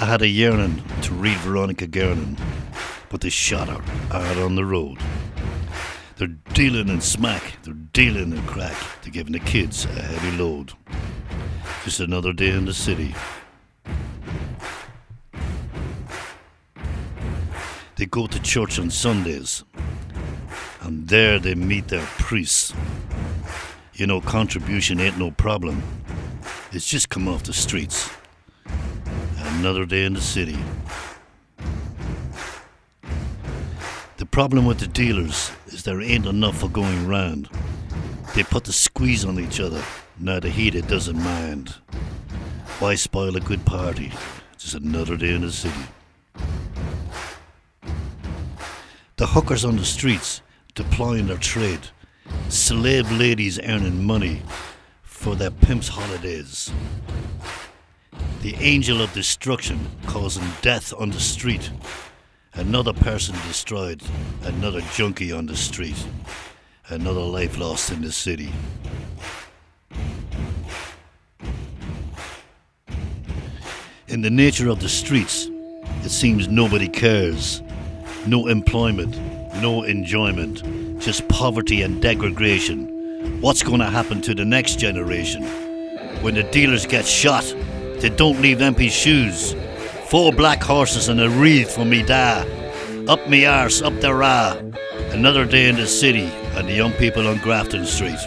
I had a yearning to read Veronica Guerin, but they shot her out on the road. They're dealing in smack, they're dealing in crack, they're giving the kids a heavy load. Just another day in the city. They go to church on Sundays, and there they meet their priests. You know, contribution ain't no problem. It's just come off the streets. Another day in the city. The problem with the dealers is there ain't enough for going round. They put the squeeze on each other. Now the heat it doesn't mind. Why spoil a good party? Just another day in the city. The hookers on the streets deploying their trade. Slave ladies earning money for their pimps' holidays. The angel of destruction causing death on the street. Another person destroyed, another junkie on the street, another life lost in the city. In the nature of the streets, it seems nobody cares. No employment, no enjoyment, just poverty and degradation. What's going to happen to the next generation? When the dealers get shot, they don't leave empty shoes. Four black horses and a wreath for me da. Up me arse, up the ra. Another day in the city and the young people on Grafton Street.